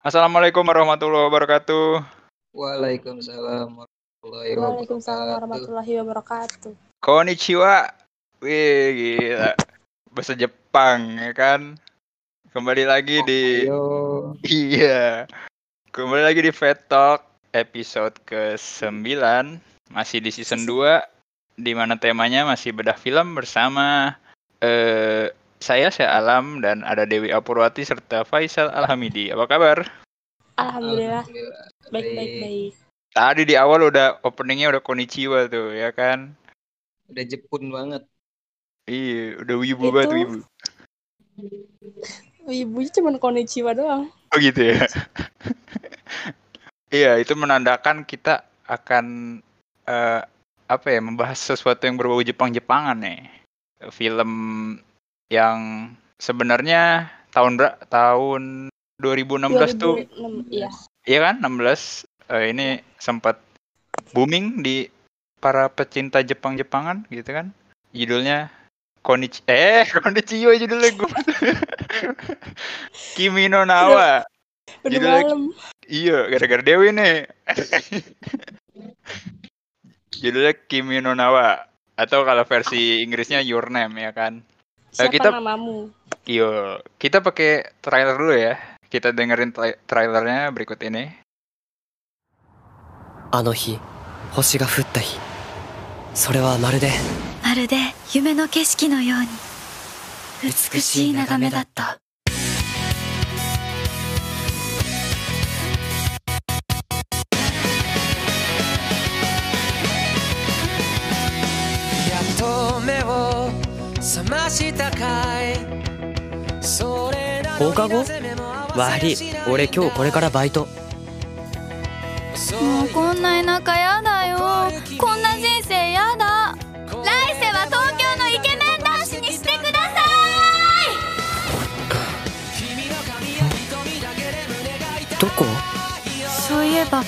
Assalamualaikum warahmatullahi wabarakatuh. Waalaikumsalam warahmatullahi Waalaikumsalam wabarakatuh. warahmatullahi wabarakatuh. Konnichiwa. Wih, gila. Bahasa Jepang, ya kan? Kembali lagi di... Ayo, Iya. Kembali lagi di Fat Talk episode ke-9. Masih di season 2. Di mana temanya masih bedah film bersama... eh saya, saya Alam, dan ada Dewi Apurwati serta Faisal Alhamidi. Apa kabar? Alhamdulillah alhamdulillah. baik baik baik. Tadi di awal udah openingnya udah konnichiwa tuh, ya kan? Udah jepun banget. Iya, udah wibu Itu- banget wibu. Ibunya cuma konnichiwa doang. Oh gitu ya. Iya, itu menandakan kita akan eh, apa ya membahas sesuatu yang berbau Jepang-Jepangan nih. Film yang sebenarnya tahun ber- tahun 2016 tuh 2006, iya. iya kan 16 eh, ini sempat booming di para pecinta Jepang-Jepangan gitu kan. Judulnya Konichi eh Konnichiwa judulnya gue. Kimi no Nawa. Udah Judulnya- malam. Iya, gara-gara Dewi nih. Judulnya Kimi no Nawa atau kalau versi Inggrisnya Your Name ya kan. Siapa kita- namamu? Yo, kita pakai trailer dulu ya. Kita dengerin tra- trailernya berikut ini. あの日星が降った日それはまるでまるで夢の景色のように美しい眺めだったを覚ましたかい？それなのに放課後？悪い。俺今日これからバイト。もうこんな田舎やだよ。こんな人生やだ。来世は東京のイケメン男子にしてくださどこ？いそういえば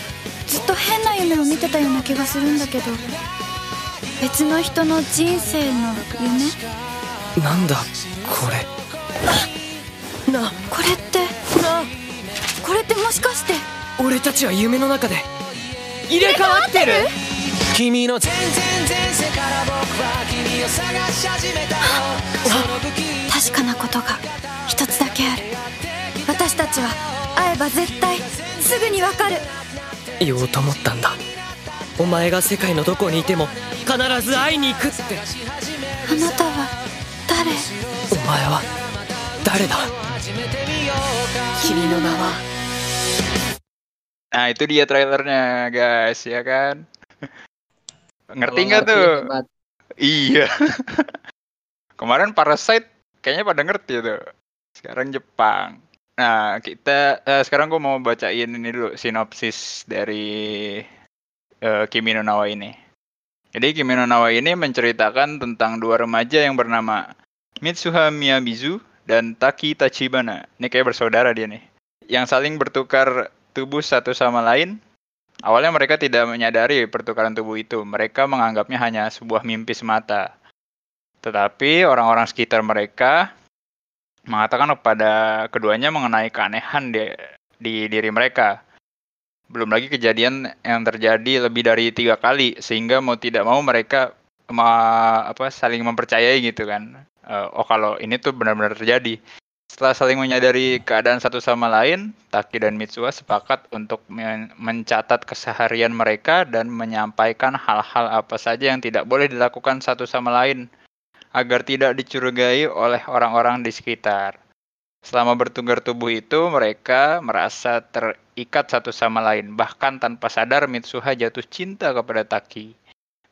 ずっと変な夢を見てたような気がするんだけど別の人の人生の夢？なんだこれ。なこれって？なこれってもしかして？俺たちは夢の中で。入れ替わってる？君の全然前世から僕は君を探し始めた確かなことが一つだけある。私たちは会えば絶対すぐにわかる。言おうと思ったんだお前が世界のどこにいても必ず会いに行くってあなたは誰お前は誰だ君の名は Nah, itu dia trailernya, guys, ya kan? Ngerti Kalau nggak tuh? hebat. Iya. Kemarin Parasite kayaknya pada ngerti tuh. Sekarang Jepang. Nah, kita eh, sekarang gue mau bacain ini dulu sinopsis dari eh, Kimi no Nawa ini. Jadi Kimi no Nawa ini menceritakan tentang dua remaja yang bernama Mitsuha Miyabizu dan Taki Tachibana. Ini kayak bersaudara dia nih. Yang saling bertukar tubuh satu sama lain Awalnya mereka tidak menyadari pertukaran tubuh itu. Mereka menganggapnya hanya sebuah mimpi semata. Tetapi orang-orang sekitar mereka mengatakan kepada keduanya mengenai keanehan di, di diri mereka. Belum lagi kejadian yang terjadi lebih dari tiga kali, sehingga mau tidak mau mereka ma- apa saling mempercayai gitu kan. Eh, oh kalau ini tuh benar-benar terjadi. Setelah saling menyadari keadaan satu sama lain, Taki dan Mitsuha sepakat untuk men- mencatat keseharian mereka dan menyampaikan hal-hal apa saja yang tidak boleh dilakukan satu sama lain agar tidak dicurigai oleh orang-orang di sekitar. Selama bertukar tubuh itu, mereka merasa terikat satu sama lain. Bahkan tanpa sadar, Mitsuha jatuh cinta kepada Taki.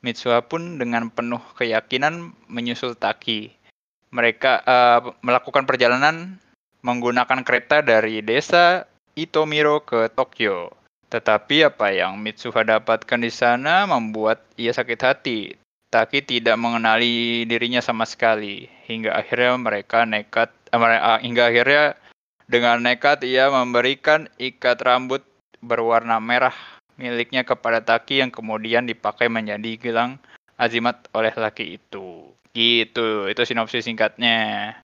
Mitsuha pun dengan penuh keyakinan menyusul Taki mereka eh, melakukan perjalanan menggunakan kereta dari desa Itomiro ke Tokyo. Tetapi apa yang Mitsuha dapatkan di sana membuat ia sakit hati. Taki tidak mengenali dirinya sama sekali hingga akhirnya mereka nekat ah, hingga akhirnya dengan nekat ia memberikan ikat rambut berwarna merah miliknya kepada Taki yang kemudian dipakai menjadi gelang azimat oleh laki itu. Gitu, itu sinopsis singkatnya.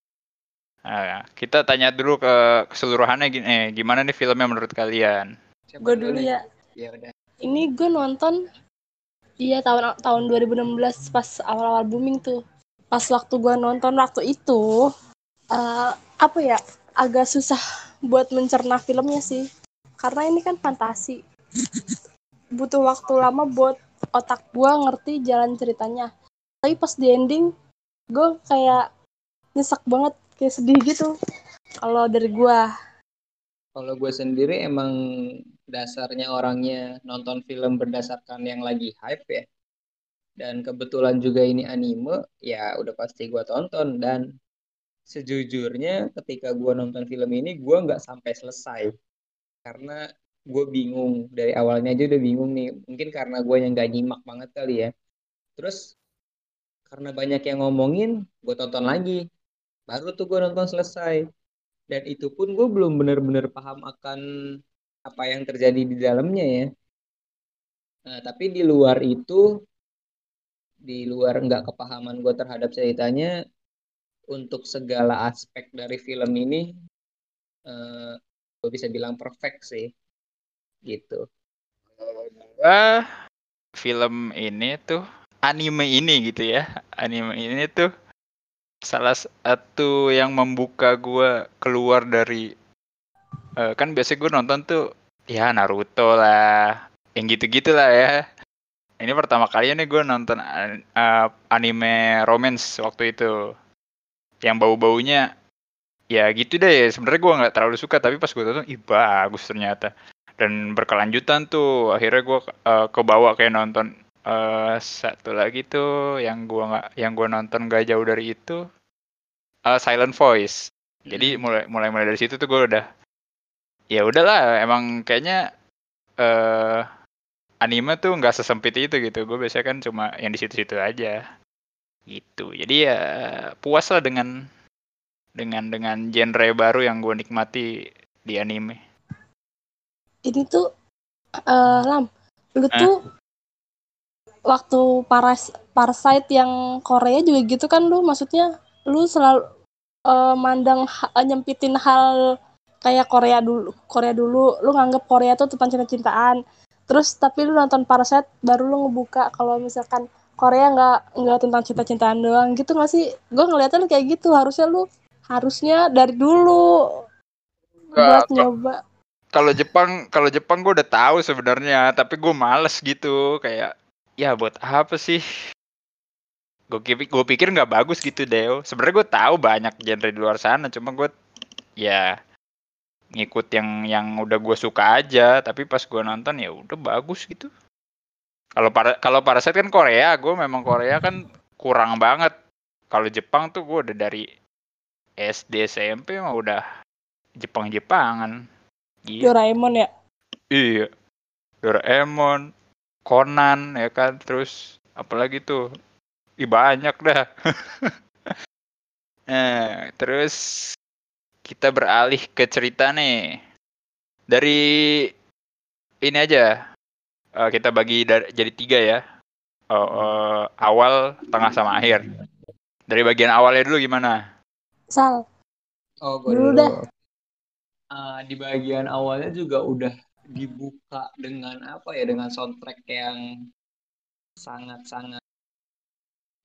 Nah, kita tanya dulu ke keseluruhannya gini, eh, gimana nih filmnya menurut kalian? Gue dulu ya. Ya udah. Ini gue nonton Iya tahun tahun 2016 pas awal-awal booming tuh. Pas waktu gue nonton waktu itu eh, apa ya agak susah buat mencerna filmnya sih. Karena ini kan fantasi. Butuh waktu lama buat otak gue ngerti jalan ceritanya. Tapi pas di ending gue kayak nyesek banget kayak sedih gitu. Kalau dari gue Kalau gue sendiri emang dasarnya orangnya nonton film berdasarkan yang lagi hype ya. Dan kebetulan juga ini anime, ya udah pasti gue tonton. Dan sejujurnya ketika gue nonton film ini, gue nggak sampai selesai. Karena gue bingung, dari awalnya aja udah bingung nih. Mungkin karena gue yang nggak nyimak banget kali ya. Terus karena banyak yang ngomongin, gue tonton lagi. Baru tuh gue nonton selesai dan itu pun gue belum benar-benar paham akan apa yang terjadi di dalamnya ya. Nah, tapi di luar itu, di luar nggak kepahaman gue terhadap ceritanya, untuk segala aspek dari film ini, eh, gue bisa bilang perfect sih, gitu. Wah, film ini tuh anime ini gitu ya. Anime ini tuh salah satu yang membuka gua keluar dari eh, kan biasanya gue nonton tuh ya Naruto lah, yang gitu-gitu lah ya. Ini pertama kalinya nih gue nonton eh, anime romance waktu itu, yang bau-baunya ya gitu deh. Sebenarnya gue nggak terlalu suka, tapi pas gue tonton, ih bagus ternyata. Dan berkelanjutan tuh, akhirnya gue kebawa kayak nonton eh satu lagi tuh yang gua nggak yang gua nonton gak jauh dari itu eh, Silent Voice. Jadi mulai mulai mulai dari situ tuh gue udah ya udahlah emang kayaknya eh anime tuh nggak sesempit itu gitu. Gue biasanya kan cuma yang di situ-situ aja gitu. Jadi ya puas lah dengan dengan dengan genre baru yang gue nikmati di anime. ini tuh eh lam lu Eh? tuh waktu paras Parasite yang Korea juga gitu kan lu maksudnya lu selalu eh, mandang ha- nyempitin hal kayak Korea dulu Korea dulu lu nganggep Korea tuh tentang cinta-cintaan terus tapi lu nonton Parasite baru lu ngebuka kalau misalkan Korea nggak nggak tentang cinta-cintaan doang. Gitu nggak sih? Gue ngeliatnya lu kayak gitu. Harusnya lu harusnya dari dulu buat Nggak, nyoba. Kalau Jepang kalau Jepang gue udah tahu sebenarnya tapi gue males gitu. Kayak ya buat apa sih? Gue pikir gue pikir nggak bagus gitu Deo. Sebenarnya gue tahu banyak genre di luar sana cuma gue ya ngikut yang yang udah gue suka aja. Tapi pas gue nonton ya udah bagus gitu kalau para kalau Parasite kan Korea gue memang Korea kan kurang banget kalau Jepang tuh gue udah dari SD SMP mah udah Jepang Jepangan gitu Doraemon ya Iya. Doraemon, Conan ya kan, terus apalagi tuh? Ih banyak dah. nah, terus kita beralih ke cerita nih. Dari ini aja. Eh, kita bagi dari, jadi tiga ya. Eh, eh, awal, tengah sama akhir. Dari bagian awalnya dulu gimana? Sal Oh, gue Dulu dulu. dah. Ah, di bagian awalnya juga udah dibuka dengan apa ya dengan soundtrack yang sangat-sangat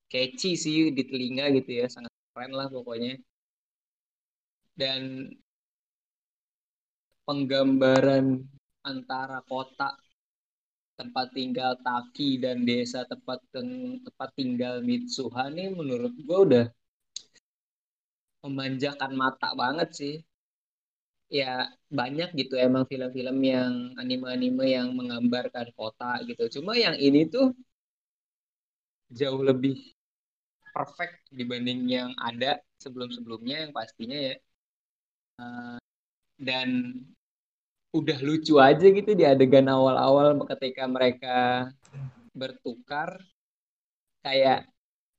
catchy sih di telinga gitu ya sangat keren lah pokoknya dan penggambaran antara kota tempat tinggal Taki dan desa tempat tempat tinggal Mitsuha nih menurut gue udah memanjakan mata banget sih ya banyak gitu emang film-film yang anime-anime yang menggambarkan kota gitu. Cuma yang ini tuh jauh lebih perfect dibanding yang ada sebelum-sebelumnya yang pastinya ya. Eh, dan udah lucu aja gitu di adegan awal-awal ketika mereka bertukar. Kayak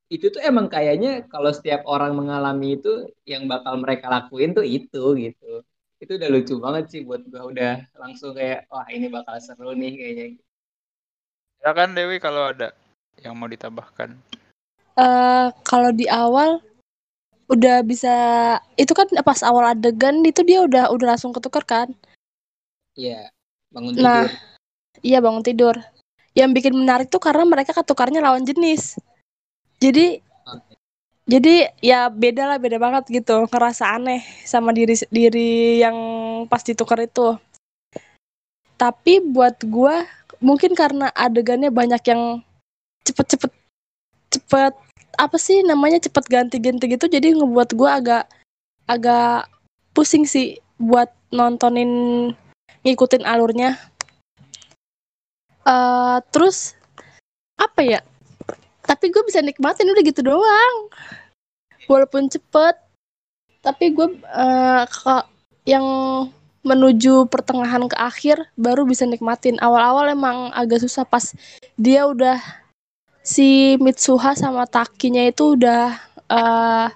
itu tuh emang kayaknya kalau setiap orang mengalami itu yang bakal mereka lakuin tuh itu gitu. Itu udah lucu banget sih buat gua udah langsung kayak wah ini bakal seru nih kayaknya. Ya kan Dewi kalau ada yang mau ditambahkan. eh kalau di awal udah bisa itu kan pas awal adegan itu dia udah udah langsung ketukar kan Iya, bangun Nah. tidur. iya bangun tidur yang bikin menarik tuh karena mereka ketukarnya lawan jenis jadi Oke. jadi ya beda lah beda banget gitu ngerasa aneh sama diri diri yang pas ditukar itu tapi buat gua mungkin karena adegannya banyak yang cepet-cepet cepet apa sih namanya cepet ganti-ganti gitu jadi ngebuat gua agak agak pusing sih buat nontonin ngikutin alurnya? Eh terus apa ya? Tapi gue bisa nikmatin udah gitu doang. Walaupun cepet. Tapi gue ke yang menuju pertengahan ke akhir baru bisa nikmatin. Awal-awal emang agak susah pas dia udah si Mitsuha sama Takinya itu udah eh,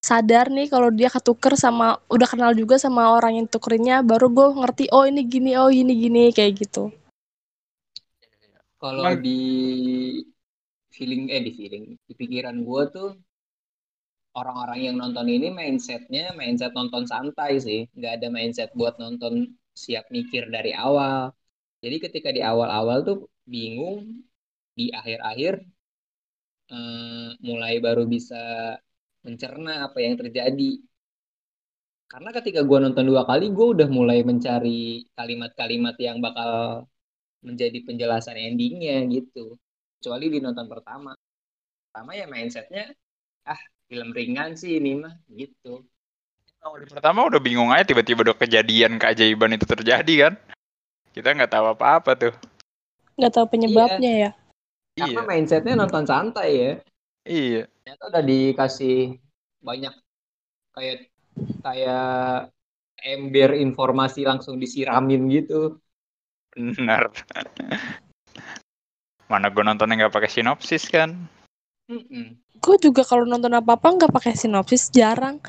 sadar nih kalau dia ketuker sama udah kenal juga sama orang yang tukerinnya baru gue ngerti oh ini gini oh ini gini kayak gitu. Kalau Emang- di feeling eh di feeling di pikiran gue tuh orang-orang yang nonton ini mindsetnya mindset nonton santai sih, nggak ada mindset buat nonton siap mikir dari awal. Jadi ketika di awal-awal tuh bingung, di akhir-akhir eh, mulai baru bisa mencerna apa yang terjadi. Karena ketika gue nonton dua kali, gue udah mulai mencari kalimat-kalimat yang bakal menjadi penjelasan endingnya gitu. Kecuali di nonton pertama. Pertama ya mindsetnya, ah film ringan sih ini mah gitu. Di pertama udah bingung aja tiba-tiba udah kejadian keajaiban itu terjadi kan. Kita nggak tahu apa-apa tuh. nggak tahu penyebabnya ya Karena Iya, mindsetnya nonton santai ya. Iya. Ternyata udah dikasih banyak kayak kayak ember informasi langsung disiramin gitu. Benar. Mana gue nontonnya nggak pakai sinopsis kan? Mm-mm. gue juga kalau nonton apa apa nggak pakai sinopsis jarang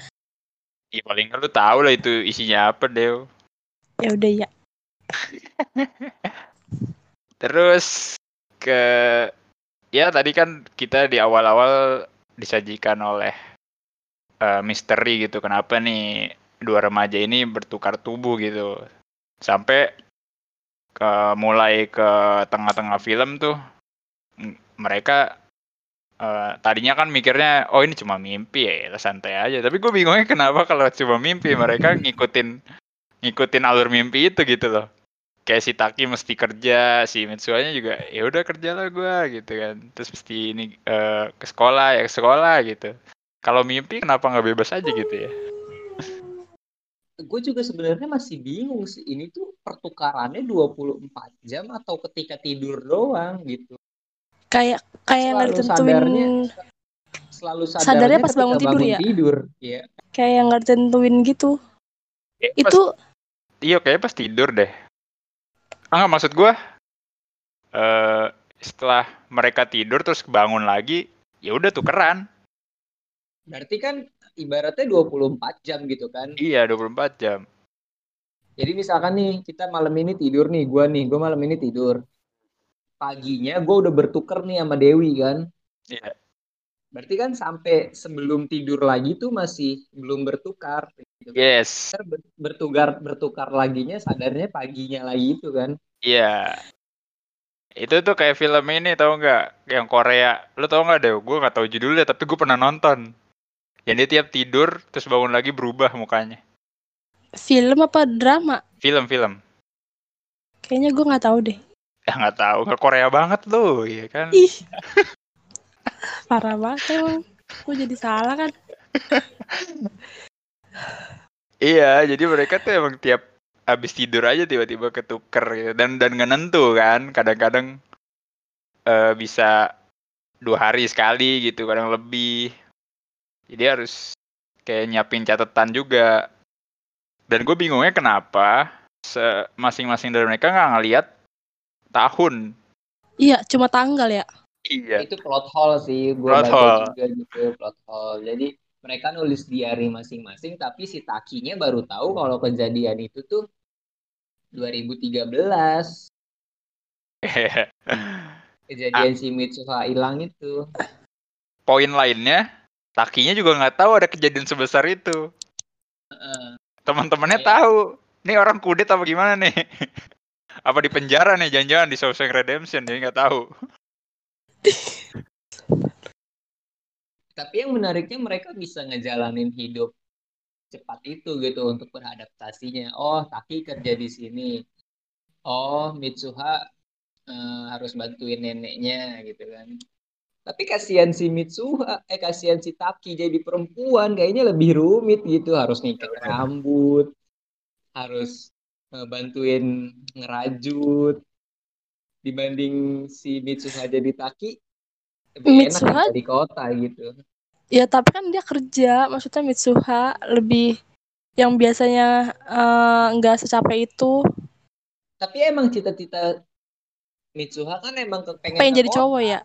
Iya paling nggak lu tahu lah itu isinya apa deh. ya udah ya Terus ke ya tadi kan kita di awal-awal disajikan oleh eh, misteri gitu. Kenapa nih dua remaja ini bertukar tubuh gitu. Sampai ke mulai ke tengah-tengah film tuh mereka eh, tadinya kan mikirnya oh ini cuma mimpi ya santai aja. Tapi gue bingungnya kenapa kalau cuma mimpi mereka ngikutin ngikutin alur mimpi itu gitu loh kayak si Taki mesti kerja, si Mitsuanya juga ya udah kerja lah gua gitu kan. Terus mesti ini eh, ke sekolah ya ke sekolah gitu. Kalau mimpi kenapa nggak bebas aja gitu ya? Gue juga sebenarnya masih bingung sih ini tuh pertukarannya 24 jam atau ketika tidur doang gitu. kayak kayak nggak ditentuin sadarnya- Selalu sadarnya, Sadarnya pas bangun tidur ya? tidur. Iya. kayak yang nggak ditentuin gitu Kayak pas- itu iya kayak pas tidur deh. Ah maksud gua eh setelah mereka tidur terus bangun lagi ya udah tukeran. Berarti kan ibaratnya 24 jam gitu kan. Iya 24 jam. Jadi misalkan nih kita malam ini tidur nih, gua nih, gua malam ini tidur. Paginya gua udah bertuker nih sama Dewi kan. Iya. Berarti kan sampai sebelum tidur lagi tuh masih belum bertukar. Gitu. Yes. Ntar ber- Bertukar bertukar laginya sadarnya paginya lagi itu kan. Iya. Itu tuh kayak film ini tau nggak? Yang Korea. Lu tau nggak deh? Gue nggak tahu judulnya tapi gue pernah nonton. Yang dia tiap tidur terus bangun lagi berubah mukanya. film apa drama Film-film. kayaknya gue nggak tahu deh Ya nggak tahu. Nggak Korea banget lu, ya kan? ih parah banget emang gue jadi salah kan Iya, jadi mereka tuh emang tiap habis tidur aja tiba-tiba ketuker gitu. Dan dan nggak nentu kan. Kadang-kadang eh, bisa dua hari sekali gitu, kadang lebih. Jadi harus kayak nyiapin catatan juga. Dan gue bingungnya kenapa masing-masing dari mereka nggak ngeliat tahun. iya cuma tanggal ya Iya. Itu plot hole sih, gue Plot baca hole. juga gitu plot hole. Jadi mereka nulis diary masing-masing, tapi si Takinya baru tahu kalau kejadian itu tuh 2013. Kejadian si Mitsuha hilang itu. Poin lainnya Takinya juga nggak tahu ada kejadian sebesar itu. Heeh. Teman-temannya Kayak- tahu. Nih orang kudet apa gimana nih? apa di penjara nih jangan-jangan di Shawshank Redemption dia nggak tahu. Tapi yang menariknya mereka bisa ngejalanin hidup cepat itu gitu untuk beradaptasinya. Oh, Taki kerja di sini. Oh, Mitsuha eh, harus bantuin neneknya gitu kan. Tapi kasihan si Mitsuha, eh kasihan si Taki jadi perempuan kayaknya lebih rumit gitu. Harus ngikat rambut, harus eh, bantuin ngerajut. Dibanding si Mitsuha jadi Taki, lebih enak Mitsuha- kerja di kota gitu. Ya tapi kan dia kerja, maksudnya Mitsuha lebih yang biasanya eh, nggak secapek itu Tapi emang cita-cita Mitsuha kan emang ke, pengen, pengen ke jadi kota. cowok ya.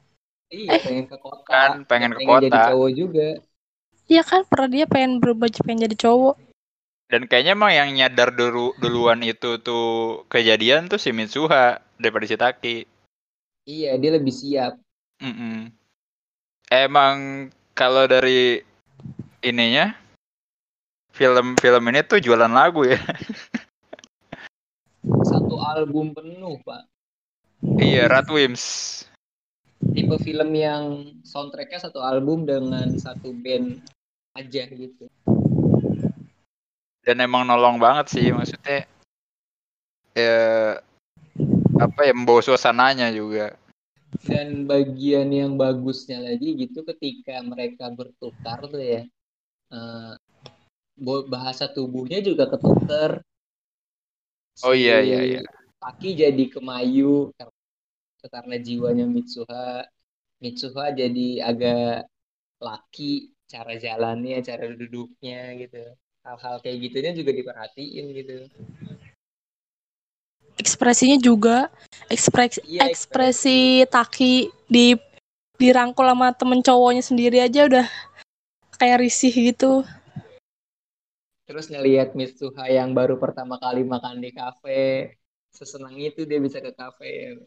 Iya, Eh. pengen ke kota. Kan pengen ke jadi kota. cowok juga. Iya kan pernah dia pengen berubah jadi- pengen jadi cowok. Dan kayaknya emang yang nyadar dulu duluan itu tuh kejadian tuh si Mitsuha daripada si Taki. Iya, dia lebih siap. Mm-mm. Emang kalau dari ininya film-film ini tuh jualan lagu ya. Satu album penuh, Pak. iya, Ratwims. Tipe film yang soundtracknya satu album dengan satu band aja gitu. Dan emang nolong banget sih maksudnya. Ya apa ya membawa suasananya juga. Dan bagian yang bagusnya lagi gitu ketika mereka bertukar tuh ya. bo- bahasa tubuhnya juga ketukar. Oh iya iya iya. Taki jadi kemayu kar- karena jiwanya Mitsuha. Mitsuha jadi agak laki cara jalannya, cara duduknya gitu. Hal-hal kayak gitunya juga diperhatiin gitu. Ekspresinya juga ekspresi Iya, ekspresi Taki di dirangkul sama temen cowoknya sendiri aja udah kayak risih gitu. Terus ngelihat Mitsuha yang baru pertama kali makan di kafe, sesenang itu dia bisa ke kafe.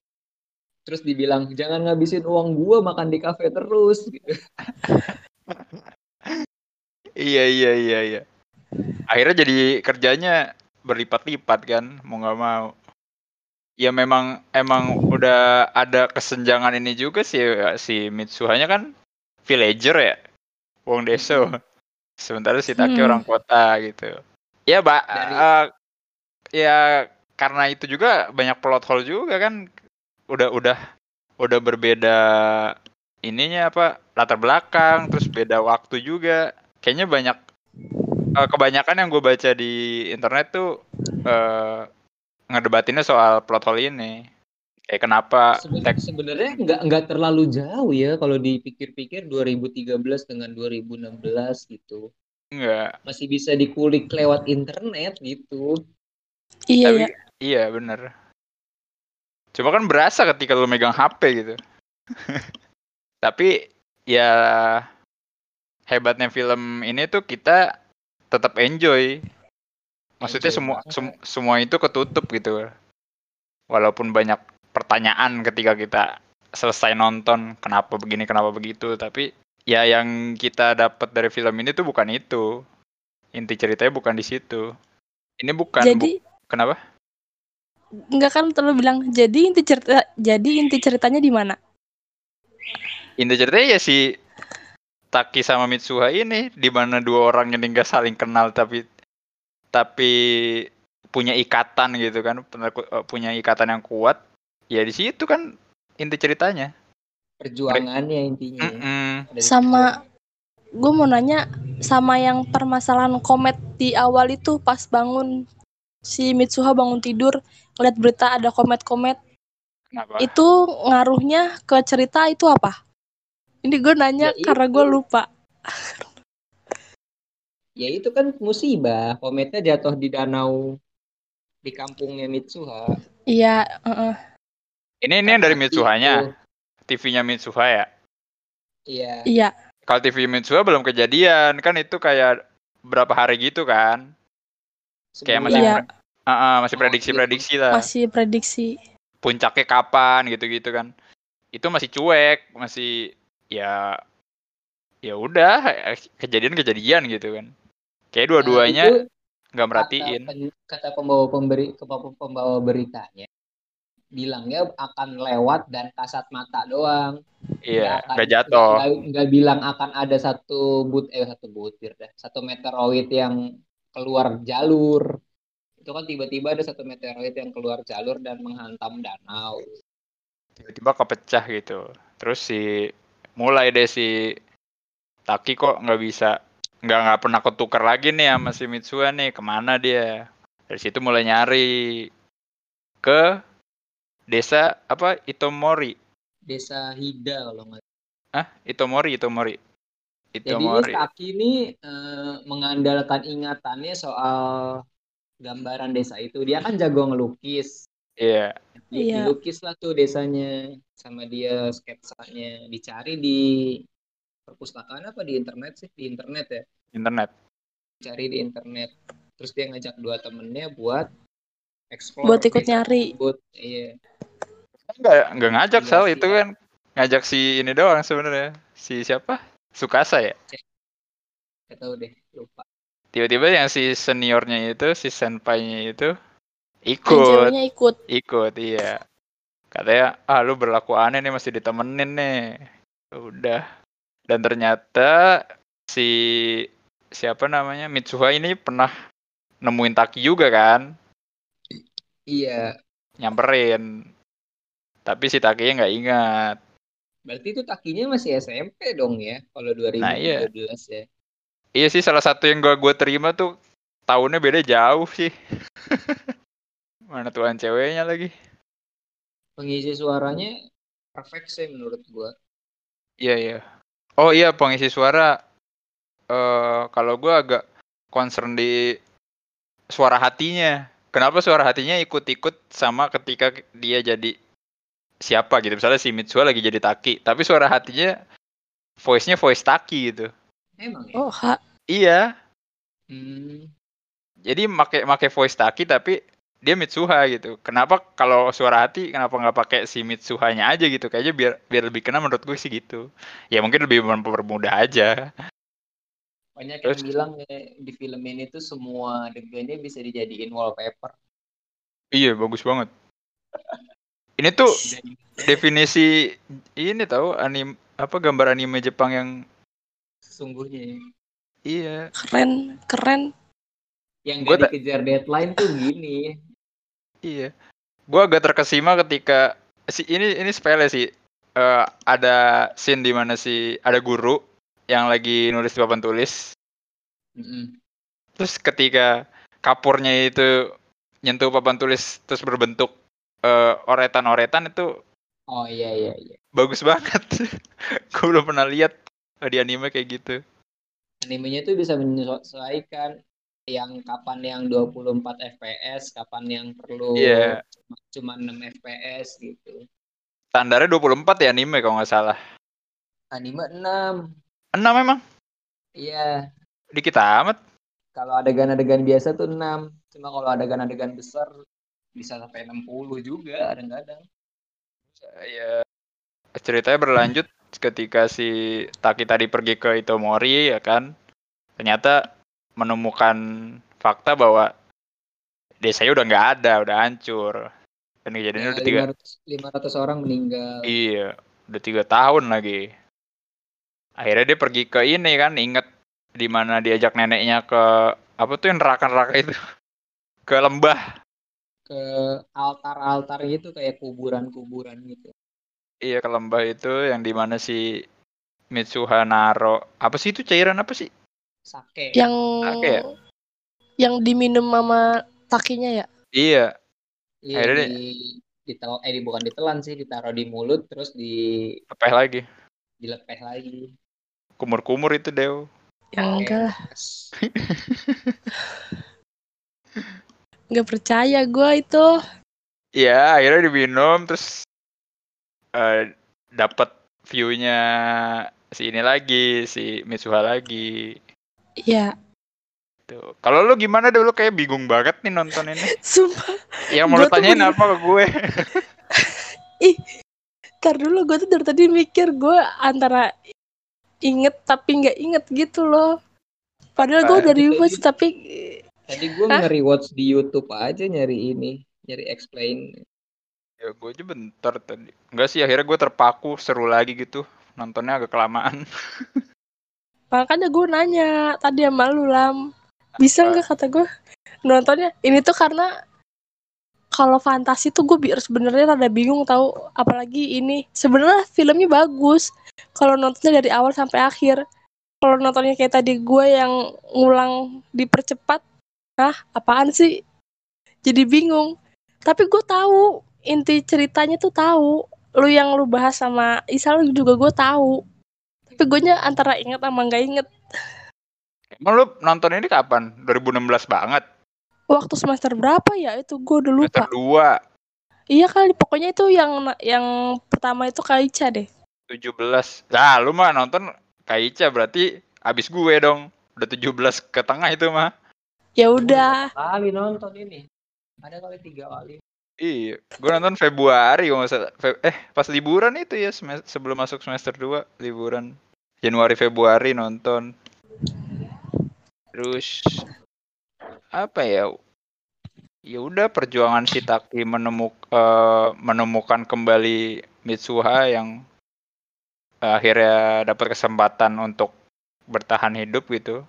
Terus dibilang jangan ngabisin uang gua makan di kafe terus gitu. Iya iya iya iya. Akhirnya jadi kerjanya berlipat-lipat kan, mau nggak mau. Ya memang emang udah ada kesenjangan ini juga sih si Mitsuhanya kan villager ya, wong deso. Sementara si Taki Hmm. orang kota gitu. Ya, Mbak, Dari- eh, ya karena itu juga banyak plot hole juga kan. Udah udah udah berbeda ininya apa latar belakang, terus beda waktu juga. Kayaknya banyak eh, kebanyakan yang gue baca di internet tuh eh ngedebatinnya soal plot hole ini. Kayak kenapa Seben- tek- Sebenarnya nggak nggak terlalu jauh ya kalau dipikir-pikir 2013 dengan 2016 gitu. enggak. Masih bisa dikulik lewat internet gitu. Iya Tapi ya. iya bener. Cuma kan berasa ketika lu megang HP gitu. Tapi ya hebatnya film ini tuh kita tetap enjoy. Maksudnya semua sem- semua itu ketutup gitu. Walaupun banyak pertanyaan ketika kita selesai nonton kenapa begini kenapa begitu tapi ya yang kita dapat dari film ini tuh bukan itu inti ceritanya bukan di situ ini bukan bu- Jadi kenapa nggak kan terlalu bilang jadi inti cerita jadi inti ceritanya di mana? inti ceritanya ya si Taki sama Mitsuha ini di mana dua orang yang nggak saling kenal tapi tapi punya ikatan gitu kan eh, punya ikatan yang kuat ya di situ kan inti ceritanya Perjuangannya intinya. ya. Dari Sama gue mau nanya sama yang permasalahan komet di awal itu pas bangun si Mitsuha bangun tidur ngeliat berita ada komet-komet kenapa itu ngaruhnya ke cerita itu apa? Ini gue nanya Ya, karena gue lupa. Ya itu kan musibah. Kometnya jatuh di danau di kampungnya Mitsuha. Iya, heeh. ini ini yang dari Mitsuhanya. TV-nya Mitsuha ya Iya. iya. kalau TV Mitsuha belum kejadian kan itu kayak berapa hari gitu kan kayak masih Iya. pre- Ah, ah, masih Oh, prediksi-prediksi lah Masih prediksi. puncaknya kapan gitu-gitu kan itu masih cuek masih ya ya udah kejadian-kejadian gitu kan. Kayak Nah, dua-duanya itu nggak kata, merhatiin. pen- kata pembawa pemberi pembawa beritanya bilangnya akan lewat dan kasat mata doang Iya, nggak jatuh. nggak nggak bilang akan ada satu but eh satu butir dah satu meteoroid yang keluar jalur itu kan tiba-tiba ada satu meteoroid yang keluar jalur dan menghantam danau Tiba-tiba kepecah gitu. Terus si mulai deh si Taki kok nggak bisa nggak nggak pernah ketukar lagi nih sama si Mitsuha nih. Ke mana dia? Dari situ mulai nyari ke desa apa Itomori. Desa Hida kalau nggak ah Itomori Itomori. Jadi Itomori. Taki ini eh, mengandalkan ingatannya soal gambaran desa itu. Dia kan jago ngelukis. Iya. Di- Iya. dilukis lah tuh desanya. Sama dia sketsanya. Dicari di perpustakaan apa di internet sih? Di internet ya? Internet. Cari di internet. Terus dia ngajak dua temennya buat explore Buat ikut nyari. tersebut. iya. Nggak nggak ngajak Iya Sal. itu kan ngajak si ini doang sebenarnya. Si siapa? Sukasa ya? Gak tahu deh lupa. Tiba-tiba yang si seniornya itu si senpainya itu ikut. Ikut. ikut iya. Katanya ah lu berlaku aneh nih masih ditemenin nih. Udah dan ternyata si siapa namanya Mitsuha ini pernah nemuin Taki juga kan? Iya. Nyamperin. Tapi si Takinya nggak ingat. Berarti itu takinya masih SMP dong ya kalau 2013 Nah, iya. ya. Iya sih salah satu yang gua gua terima tuh tahunnya beda jauh sih. Mana tuan ceweknya lagi. Pengisi suaranya perfect sih menurut gua. Iya iya. Oh iya pengisi suara. eh kalau gua agak concern di suara hatinya. Kenapa suara hatinya ikut-ikut sama ketika dia jadi siapa gitu. Misalnya si Mitsuha lagi jadi Taki, tapi suara hatinya voice-nya voice Taki gitu. emang ya Oh, ha. Iya. Hmm, Jadi make make voice Taki tapi dia Mitsuha gitu. Kenapa kalau suara hati kenapa nggak pakai si Mitsuhanya aja gitu? Kayaknya biar biar lebih kena menurut gue sih gitu. Ya mungkin lebih mempermudah aja. banyak Terus- yang bilang ya, di film ini tuh semua adegannya bisa dijadiin wallpaper Iya, bagus banget. Ini tuh definisi ini tahu anim apa gambar anime Jepang yang sesungguhnya ya. iya. Keren, keren. yang gak dikejar deadline tuh gini Iya. Gua agak terkesima ketika si ini ini sepele sih. Eh, ada scene di mana si ada guru yang lagi nulis di papan tulis. Mm-mm. Terus ketika kapurnya itu nyentuh papan tulis terus berbentuk eh, oretan-oretan itu oh iya iya iya bagus banget. Gue belum pernah lihat di anime kayak gitu. animenya tuh bisa menyesuaikan yang kapan yang 24 fps kapan yang perlu Iya. cuma 6 fps gitu Standarnya 24 ya anime kalau nggak salah. anime 6 Enam memang. iya Dikit amat. kalau adegan-adegan biasa tuh 6 cuma kalau adegan-adegan besar bisa sampai 60 juga kadang-kadang Ya ceritanya berlanjut ketika si Taki tadi pergi ke Itomori ya kan. Ternyata menemukan fakta bahwa desanya udah nggak ada, udah hancur. Dan kejadiannya Ya, udah tiga, 500, 500 orang meninggal iya, udah tiga tahun lagi. Akhirnya dia pergi ke ini kan, inget di mana diajak neneknya ke apa tuh yang neraka-neraka itu, ke lembah. ke altar-altar gitu kayak kuburan-kuburan gitu Iya ke lembah itu yang di mana si Mitsuha naro apa sih itu cairan apa sih? Sake Yang Oke ya? yang diminum sama takinya ya. Iya, Iya, akhirnya di ditel eh di- bukan ditelan sih ditaruh di mulut terus di lepeh lagi. dilepeh lagi Kumur-kumur itu Dew. Yang Oke. enggak lah. Nggak percaya gue itu. Iya, akhirnya diminum terus eh dapat view-nya si ini lagi, si Mitsuha lagi. Iya. Tuh. Kalau lu gimana dulu kayak bingung banget nih nonton ini. Sumpah. Yang mau tanyain bener- apa ke gue? Ih. Ntar dulu gue tuh dari tadi mikir gue antara inget tapi nggak inget gitu loh. Padahal gue udah Tadi- rewatch tapi Tadi gue nge-rewatch di YouTube aja nyari ini, nyari explain. Ya gue aja bentar tadi. Enggak sih akhirnya gue terpaku seru lagi gitu. Nontonnya agak kelamaan. makanya gue nanya tadi sama lu lam. Bisa nggak kata gue nontonnya ini tuh karena kalau fantasi tuh gue biar sebenarnya rada bingung tahu apalagi ini sebenarnya filmnya bagus. Kalau nontonnya dari awal sampai akhir. Kalau nontonnya kayak tadi gue yang ngulang dipercepat ah apaan sih? Jadi bingung. Tapi gue tahu inti ceritanya tuh tahu lu yang lu bahas sama Isal juga gue tahu tapi gue nya antara inget sama nggak inget Emang lu nonton ini kapan? 2016 banget. waktu semester berapa ya itu gue udah lupa Semester 2, iya kali pokoknya itu yang yang pertama itu Kaica deh 17. Lah lu mah nonton Kaica berarti abis gue dong. Udah 17 ke tengah itu mah. ya udah Kali nonton ini. Ada kali tiga kali. Iya, gue nonton Februari kalau nggak salah. Fe- eh pas liburan itu ya sebelum masuk semester 2 liburan Januari Februari nonton. Terus apa ya? Ya udah perjuangan si Taki menemuk eh, menemukan kembali Mitsuha yang akhirnya dapat kesempatan untuk bertahan hidup gitu.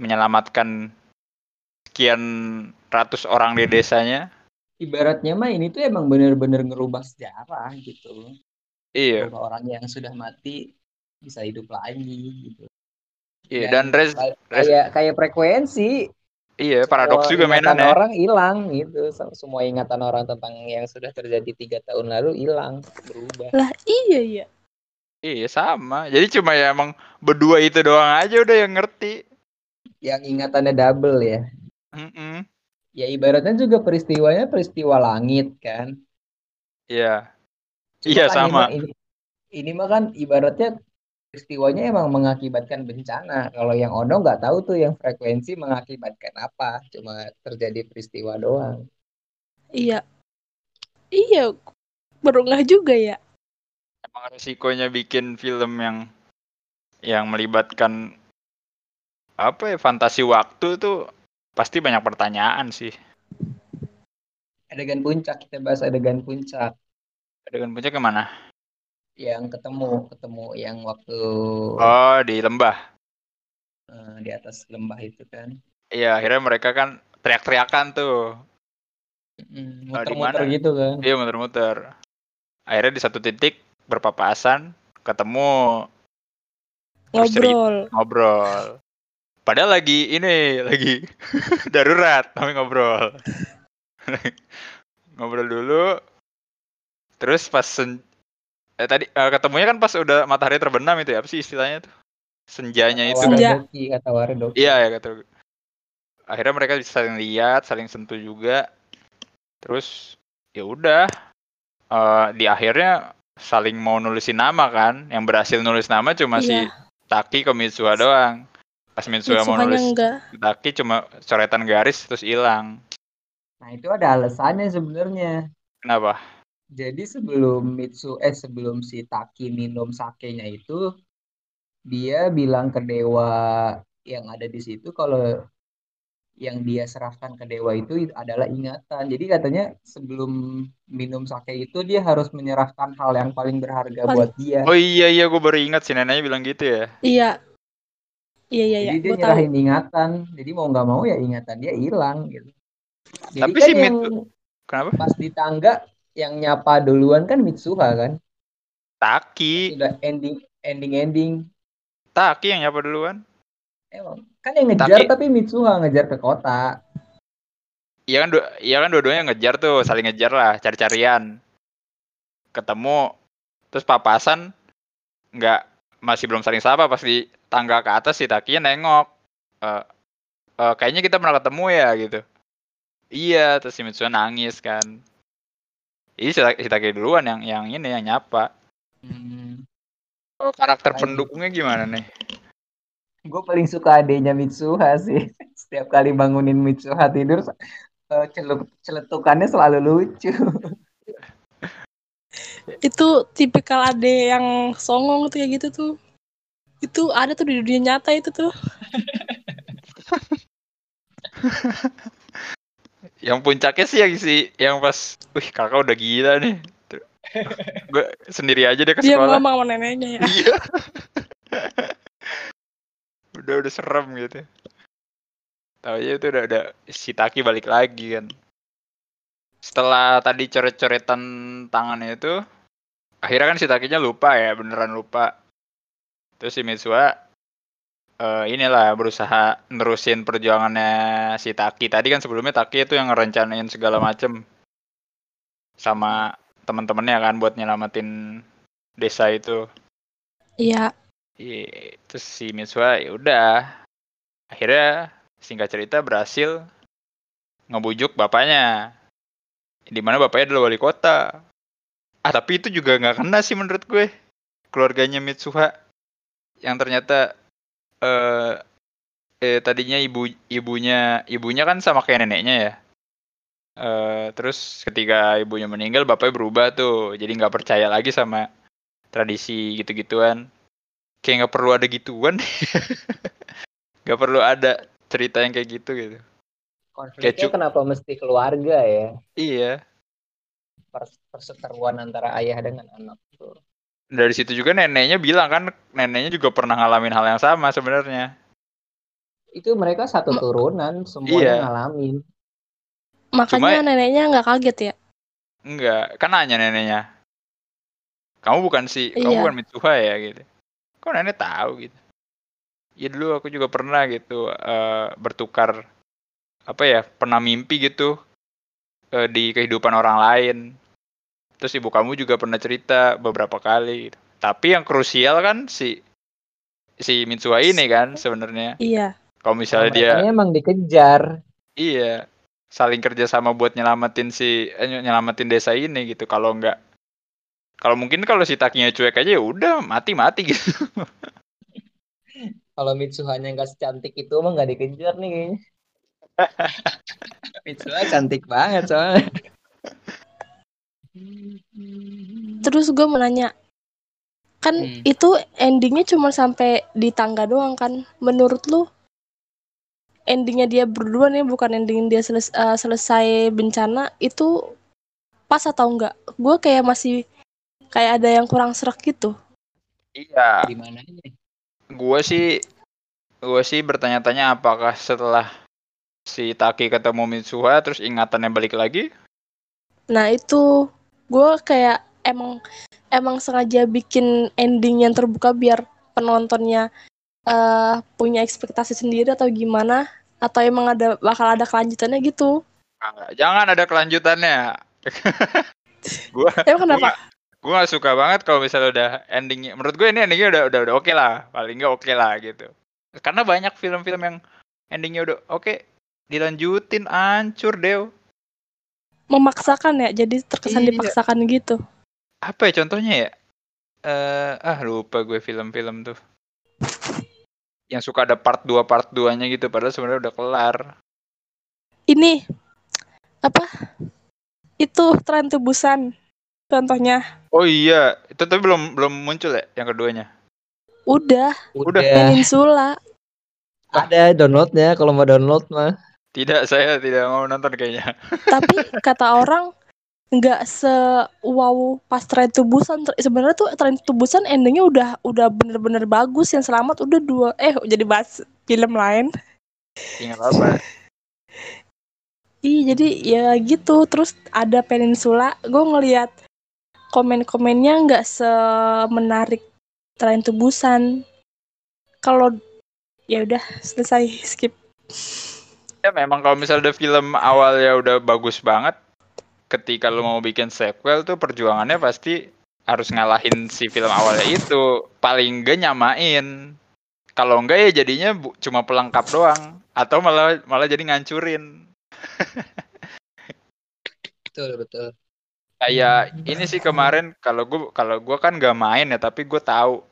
Menyelamatkan sekian ratus orang di desanya. Ibaratnya mah ini tuh emang bener-bener ngerubah sejarah gitu. Iya, orang yang sudah mati bisa hidup lagi gitu. iya dan res, kayak res- kayak, kayak frekuensi. iya paradoks juga ingatan mainannya. orang hilang gitu. Sem- Semua ingatan orang tentang yang sudah terjadi tiga tahun lalu hilang, berubah. lah iya iya Iya sama. Jadi cuma ya emang berdua itu doang aja udah yang ngerti. Yang ingatannya double ya. Mm-mm. Ya ibaratnya juga peristiwanya peristiwa langit kan. Iya. Cuma Iya, kan sama. Ini, ini mah kan ibaratnya peristiwanya emang mengakibatkan bencana. Kalau yang Ono nggak tahu tuh yang frekuensi mengakibatkan apa. Cuma terjadi peristiwa doang. iya iya baru nggak juga ya Emang resikonya bikin film yang yang melibatkan apa ya fantasi waktu tuh pasti banyak pertanyaan sih. Adegan puncak kita bahas adegan puncak Dengan puncak ke mana? Yang ketemu ketemu yang waktu Oh di lembah. eh, di atas lembah itu kan. Iya akhirnya mereka kan teriak-teriakan tuh. Mm, Oh, Muter-muter mana? gitu kan. Iya muter-muter. Akhirnya di satu titik berpapasan ketemu ngobrol ngobrol. Padahal lagi ini lagi darurat tapi ngobrol. ngobrol dulu. Terus pas sen eh, tadi eh, ketemunya kan pas udah matahari terbenam itu ya apa sih istilahnya tuh? Senjanya itu. Kata kan? Senja. Waradoki, kata Waradoki. Iya ya kata. Akhirnya mereka bisa saling lihat, saling sentuh juga. Terus ya udah eh, di akhirnya saling mau nulisin nama kan. Yang berhasil nulis nama cuma si Iya. Taki ke Mitsuha doang. Pas Mitsuha mau nulis enggak Taki cuma coretan garis terus hilang. Nah, itu ada alasannya sebenarnya. Kenapa? Jadi sebelum Mitsu eh sebelum si Taki minum sakenya itu dia bilang ke dewa yang ada di situ kalau yang dia serahkan ke dewa itu adalah ingatan. Jadi katanya sebelum minum sake itu dia harus menyerahkan hal yang paling berharga Paling- buat dia. Oh iya iya gue baru ingat si neneknya bilang gitu ya. iya iya iya iya Jadi dia tahu nyerahin ingatan. Jadi mau nggak mau ya ingatan dia hilang gitu. Jadi Tapi kan si yang Mitsu- Kenapa? pas di tangga yang nyapa duluan kan Mitsuha kan. Taki, Sudah ending ending ending. Taki yang nyapa duluan. Emang kan yang ngejar Tapi- tapi, Mitsuha ngejar ke kota. Iya kan, iya kan dua-duanya ngejar tuh, saling ngejar lah, cari-carian. Ketemu, terus papasan, nggak masih belum saling sapa pas di tangga ke atas si Takinya nengok. Eh, eh, kayaknya kita pernah ketemu ya gitu. Iya, terus si Mitsuha nangis kan. Ini si Taki duluan yang yang ini yang nyapa. Oh, karakter Lain. pendukungnya gimana nih? Gue paling suka adenya Mitsuha sih. Setiap kali bangunin Mitsuha tidur, eh, celup celetukannya selalu lucu. itu tipikal ade yang songong tuh kayak gitu tuh Itu ada tuh di dunia nyata itu tuh. Yang puncaknya sih yang si yang pas, wih kakak udah gila nih. Gue sendiri aja deh ke Dia sekolah. ngomong sama neneknya ya. Iya. udah udah serem gitu. Tahu aja itu udah ada si Taki balik lagi kan. Setelah tadi coret-coretan tangannya itu, akhirnya kan si Takinya lupa ya, beneran lupa. Terus si Mitsuha eh, inilah berusaha nerusin perjuangannya si Taki. Tadi kan sebelumnya Taki itu yang ngerencanain segala macem sama teman-temannya kan buat nyelamatin desa itu. Iya. Iya, terus si Mitsuha ya udah. Akhirnya singkat cerita berhasil ngebujuk bapaknya. Di mana bapaknya adalah wali kota. Ah, tapi itu juga nggak kena sih menurut gue. Keluarganya Mitsuha yang ternyata eh eh tadinya ibu ibunya ibunya kan sama kayak neneknya ya. Eh terus ketika ibunya meninggal bapaknya berubah tuh. Jadi nggak percaya lagi sama tradisi gitu-gituan kayak nggak perlu ada gituan nggak perlu ada cerita yang kayak gitu gitu Konfliknya Kecu- kenapa mesti keluarga ya? iya Pers- Perseteruan antara ayah dengan anak tuh. Dari situ juga neneknya bilang kan neneknya juga pernah ngalamin hal yang sama sebenarnya Itu mereka satu turunan, Iya. semuanya ngalamin. Makanya Cuma- neneknya nggak kaget ya. enggak kan nanya neneknya kamu bukan si kamu Iya. bukan Mitsuha ya gitu kok nenek tahu gitu ya dulu aku juga pernah gitu eh, bertukar apa ya pernah mimpi gitu eh, di kehidupan orang lain terus ibu kamu juga pernah cerita beberapa kali gitu. tapi yang krusial kan si si Mitsuha ini kan sebenarnya Iya. kalau misalnya dia emang dikejar. Iya, saling kerjasama buat nyelamatin si eh, nyelamatin desa ini gitu. Kalau nggak, kalau mungkin kalau si Takinya cuek aja ya udah mati mati gitu. Kalau Mitsuhanya nggak secantik itu mah nggak dikejar nih kayaknya. Mitsuha cantik banget soalnya. Terus gue mau nanya, kan Hmm. itu endingnya cuma sampai di tangga doang kan? Menurut lu endingnya dia berdua nih bukan ending dia seles- eh, selesai bencana itu pas atau enggak? Gue kayak masih kayak ada yang kurang serak gitu. Iya, Di mananya? gue sih, gue sih bertanya-tanya apakah setelah si Taki ketemu Mitsuha terus ingatannya balik lagi? Nah itu gue kayak emang emang sengaja bikin ending yang terbuka biar penontonnya eh punya ekspektasi sendiri atau gimana? Atau emang ada bakal ada kelanjutannya gitu? Jangan ada kelanjutannya. gue Emang kenapa? gue gak suka banget kalau misalnya udah endingnya menurut gue ini endingnya udah udah udah oke lah paling nggak oke lah gitu karena banyak film-film yang endingnya udah oke dilanjutin hancur deh Memaksakan ya, jadi terkesan Iya. dipaksakan gitu. apa ya contohnya ya eh ah lupa gue film-film tuh yang suka ada part 2 part 2 nya gitu padahal sebenarnya udah kelar Ini apa? Itu tren tubusan contohnya. oh iya itu tapi belum belum muncul ya yang keduanya Udah, Udah. Peninsula. Ada downloadnya kalau mau download mah. Tidak saya tidak mau nonton kayaknya Tapi kata orang nggak se wow pas tren tubusan sebenarnya tuh tren tubusan endingnya udah udah bener-bener bagus yang selamat udah dua eh jadi bahas film lain ingat apa Ih, jadi ya gitu. Terus ada Peninsula, gue ngeliat komen-komennya nggak semenarik tren tubusan. Kalau ya udah selesai skip. Ya memang kalau misalnya ada film awalnya udah bagus banget, ketika lu mau bikin sequel tuh perjuangannya pasti harus ngalahin si film awalnya itu. Paling enggak nyamain. Kalau enggak ya jadinya bu- cuma pelengkap doang atau malah malah jadi ngancurin. Betul betul. Kayak ini sih kemarin kalau gua kalau gua kan nggak main ya tapi gue tahu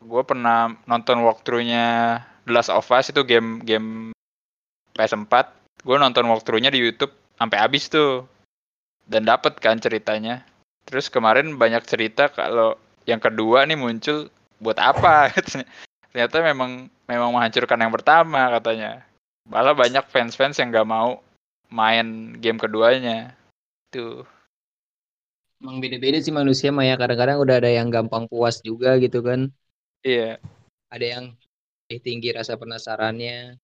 gue pernah nonton walkthrough-nya The Last of Us itu game game PS4 gue nonton walkthrough-nya di YouTube sampai habis tuh dan dapet kan ceritanya terus kemarin banyak cerita kalau yang kedua nih muncul buat apa ternyata memang memang menghancurkan yang pertama katanya. Malah banyak fans-fans yang nggak mau main game keduanya. Tuh. Emang beda-beda sih manusia mah ya. Kadang-kadang udah ada yang gampang puas juga gitu kan. Iya. Ada yang lebih tinggi rasa penasarannya.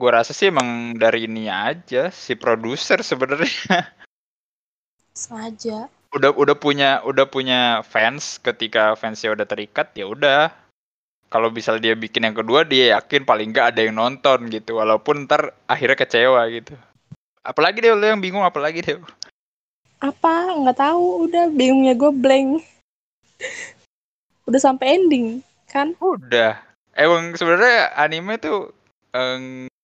Gua rasa sih emang dari ini aja si produser sebenarnya Sengaja. udah udah punya udah punya fans ketika fansnya udah terikat ya udah kalau misal dia bikin yang kedua dia yakin paling nggak ada yang nonton gitu walaupun ntar akhirnya kecewa gitu apalagi deh lo yang bingung apalagi deh Apa? Nggak tahu. Udah bingungnya gue blank. Udah sampai ending kan? udah emang sebenarnya anime tuh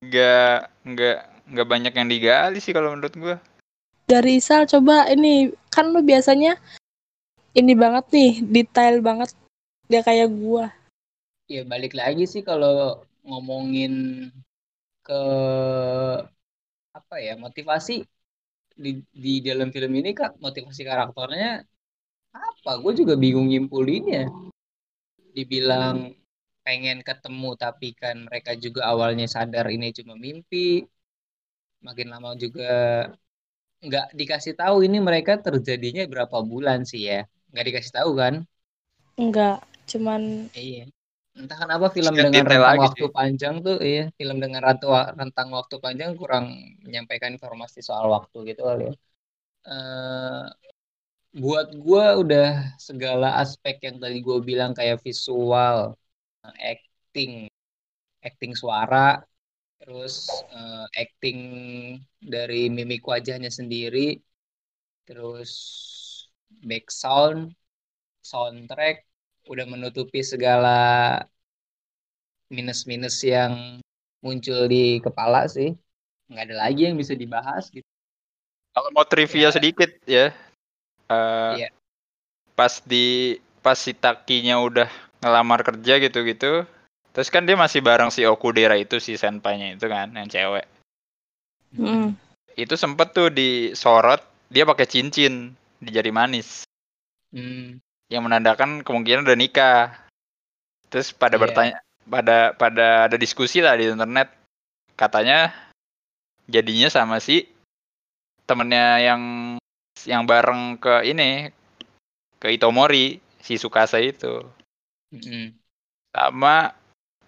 nggak nggak nggak banyak yang digali sih kalau menurut gua Dari Isal coba ini kan lu biasanya ini banget nih, detail banget. Dia kayak gua. Ya balik lagi sih kalau ngomongin ke apa ya motivasi di di dalam film ini kak motivasi karakternya apa? Gue juga bingung nyimpulinnya. Dibilang pengen ketemu tapi kan mereka juga awalnya sadar ini cuma mimpi. Makin lama juga nggak dikasih tahu ini mereka terjadinya berapa bulan sih ya. Nggak dikasih tahu kan? Enggak, cuman Iya. Entah kenapa film dengan detail rentang lagi waktu sih. panjang tuh, iya, film dengan ratu, rentang waktu panjang kurang menyampaikan informasi soal waktu gitu kali ya. Eh, buat gua udah segala aspek yang tadi gua bilang kayak visual, acting, acting suara, terus eh, acting dari mimik wajahnya sendiri, terus back sound, soundtrack udah menutupi segala minus-minus yang muncul di kepala sih. Nggak ada lagi yang bisa dibahas gitu. kalau mau trivia Ya. sedikit ya eh, Iya. pas di pas si Takinya udah ngelamar kerja gitu-gitu. Terus kan dia masih bareng si Okudera itu si senpainya itu kan yang cewek. Mm, itu sempet tuh disorot dia pakai cincin di jari manis. Hmm, yang menandakan kemungkinan udah nikah. Terus pada Iya. bertanya pada pada ada diskusi lah di internet. Katanya jadinya sama si temennya yang yang bareng ke ini ke Itomori si Sukasa itu sama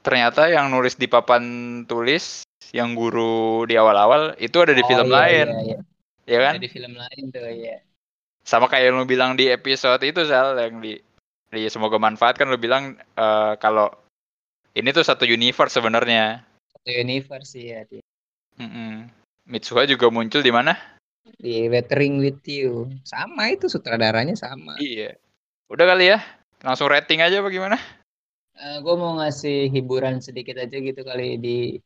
ternyata yang nulis di papan tulis yang guru di awal-awal itu ada di Oh, film iya, lain iya, iya. ya kan Ada di film lain tuh ya. sama kayak yang lu bilang di episode itu Sal yang di di semoga manfaat kan lu bilang eh, kalau ini tuh satu universe sebenarnya Satu universe ya di, Mm-mm. Mitsuha juga muncul di mana di Weathering with You. Sama itu sutradaranya sama. iya udah kali ya langsung rating aja apa gimana? Gue mau ngasih hiburan sedikit aja gitu kali di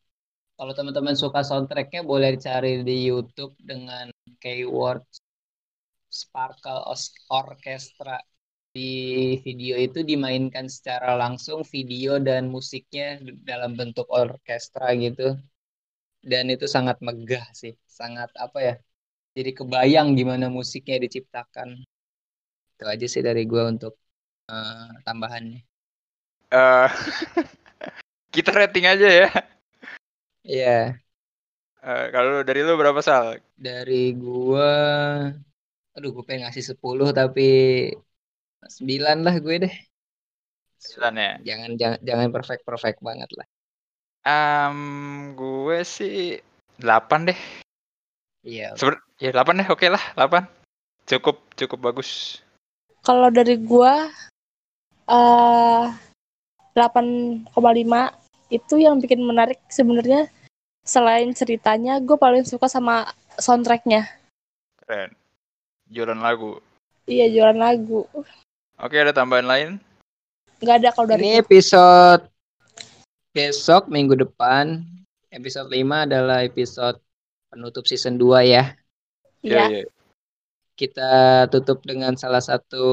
kalau teman-teman suka soundtracknya boleh dicari di YouTube dengan keyword Sparkle Orchestra. Di video itu dimainkan secara langsung video dan musiknya dalam bentuk orkestra gitu. Dan itu sangat megah sih sangat apa ya jadi kebayang gimana musiknya diciptakan. Itu aja sih dari gue untuk eh, tambahannya? Eh, kita rating aja ya. Iya, Eh, kalau dari lu berapa Sal? Dari gua aduh gue pengen ngasih 10 tapi 9 lah gue deh. Sembilan ya? Jangan jangan jangan perfect perfect banget lah. Em, gue sih 8 deh. Iya. Seben ya 8 deh oke lah 8 cukup cukup bagus. Kalau dari gua eh 8,5 itu yang bikin menarik sebenarnya. Selain ceritanya gue paling suka sama soundtracknya. Keren. Jualan lagu. Iya jualan lagu. Oke ada tambahan lain? Nggak ada kalau dari Ini episode besok minggu depan. Episode 5 adalah episode penutup season 2 ya. Iya. iya. Kita tutup dengan salah satu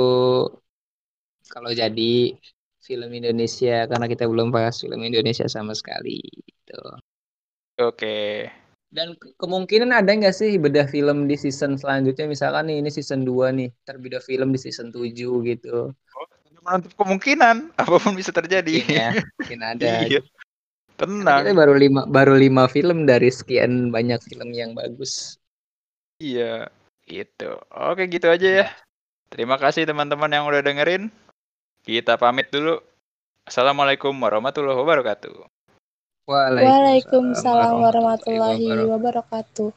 kalau jadi film Indonesia karena kita belum bahas film Indonesia sama sekali itu. Oke. Dan kemungkinan ada nggak sih bedah film di season selanjutnya misalkan nih ini season 2 nih, terbeda film di season 7 gitu. Oh, menutup kemungkinan apa pun bisa terjadi. Mungkin, ya, mungkin ada. iya. Tenang. Kita baru lima baru lima film dari sekian banyak film yang bagus. Iya, itu Oke, gitu aja ya. Iya. Terima kasih teman-teman yang udah dengerin. Kita pamit dulu. Assalamualaikum warahmatullahi wabarakatuh. Waalaikumsalam, Waalaikumsalam warahmatullahi wabarakatuh.